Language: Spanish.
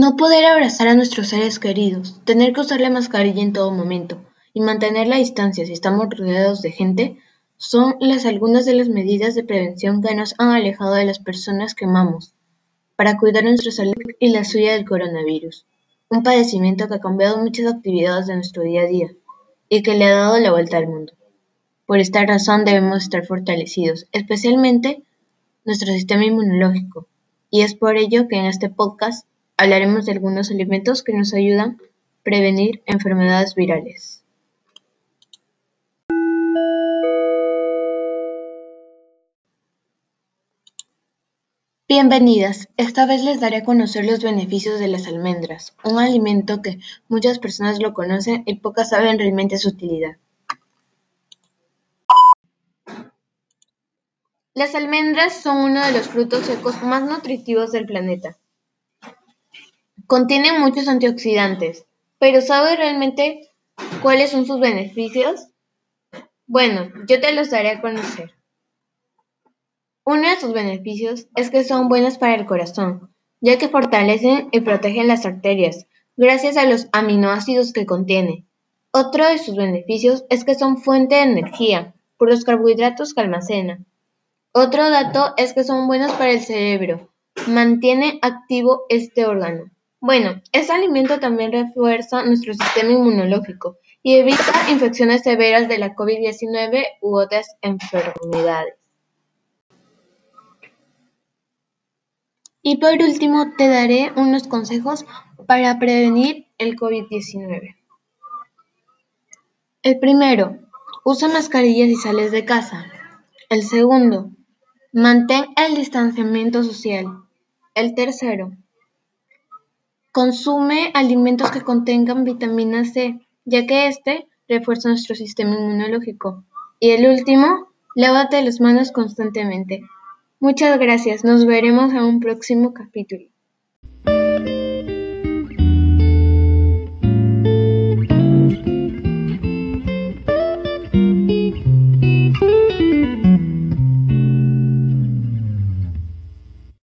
No poder abrazar a nuestros seres queridos, tener que usar la mascarilla en todo momento y mantener la distancia si estamos rodeados de gente son las algunas de las medidas de prevención que nos han alejado de las personas que amamos para cuidar nuestra salud y la suya del coronavirus, un padecimiento que ha cambiado muchas actividades de nuestro día a día y que le ha dado la vuelta al mundo. Por esta razón debemos estar fortalecidos, especialmente nuestro sistema inmunológico, y es por ello que en este podcast hablaremos de algunos alimentos que nos ayudan a prevenir enfermedades virales. Bienvenidas, esta vez les daré a conocer los beneficios de las almendras, un alimento que muchas personas lo conocen y pocas saben realmente su utilidad. Las almendras son uno de los frutos secos más nutritivos del planeta. Contienen muchos antioxidantes, pero ¿sabes realmente cuáles son sus beneficios? Bueno, yo te los daré a conocer. Uno de sus beneficios es que son buenas para el corazón, ya que fortalecen y protegen las arterias, gracias a los aminoácidos que contiene. Otro de sus beneficios es que son fuente de energía, por los carbohidratos que almacena. Otro dato es que son buenos para el cerebro, mantiene activo este órgano. Bueno, este alimento también refuerza nuestro sistema inmunológico y evita infecciones severas de la COVID-19 u otras enfermedades. Y por último, te daré unos consejos para prevenir el COVID-19. El primero, usa mascarillas y sales de casa. El segundo, mantén el distanciamiento social. El tercero, Consume alimentos que contengan vitamina C, ya que este refuerza nuestro sistema inmunológico. Y el último, lávate las manos constantemente. Muchas gracias, nos veremos en un próximo capítulo.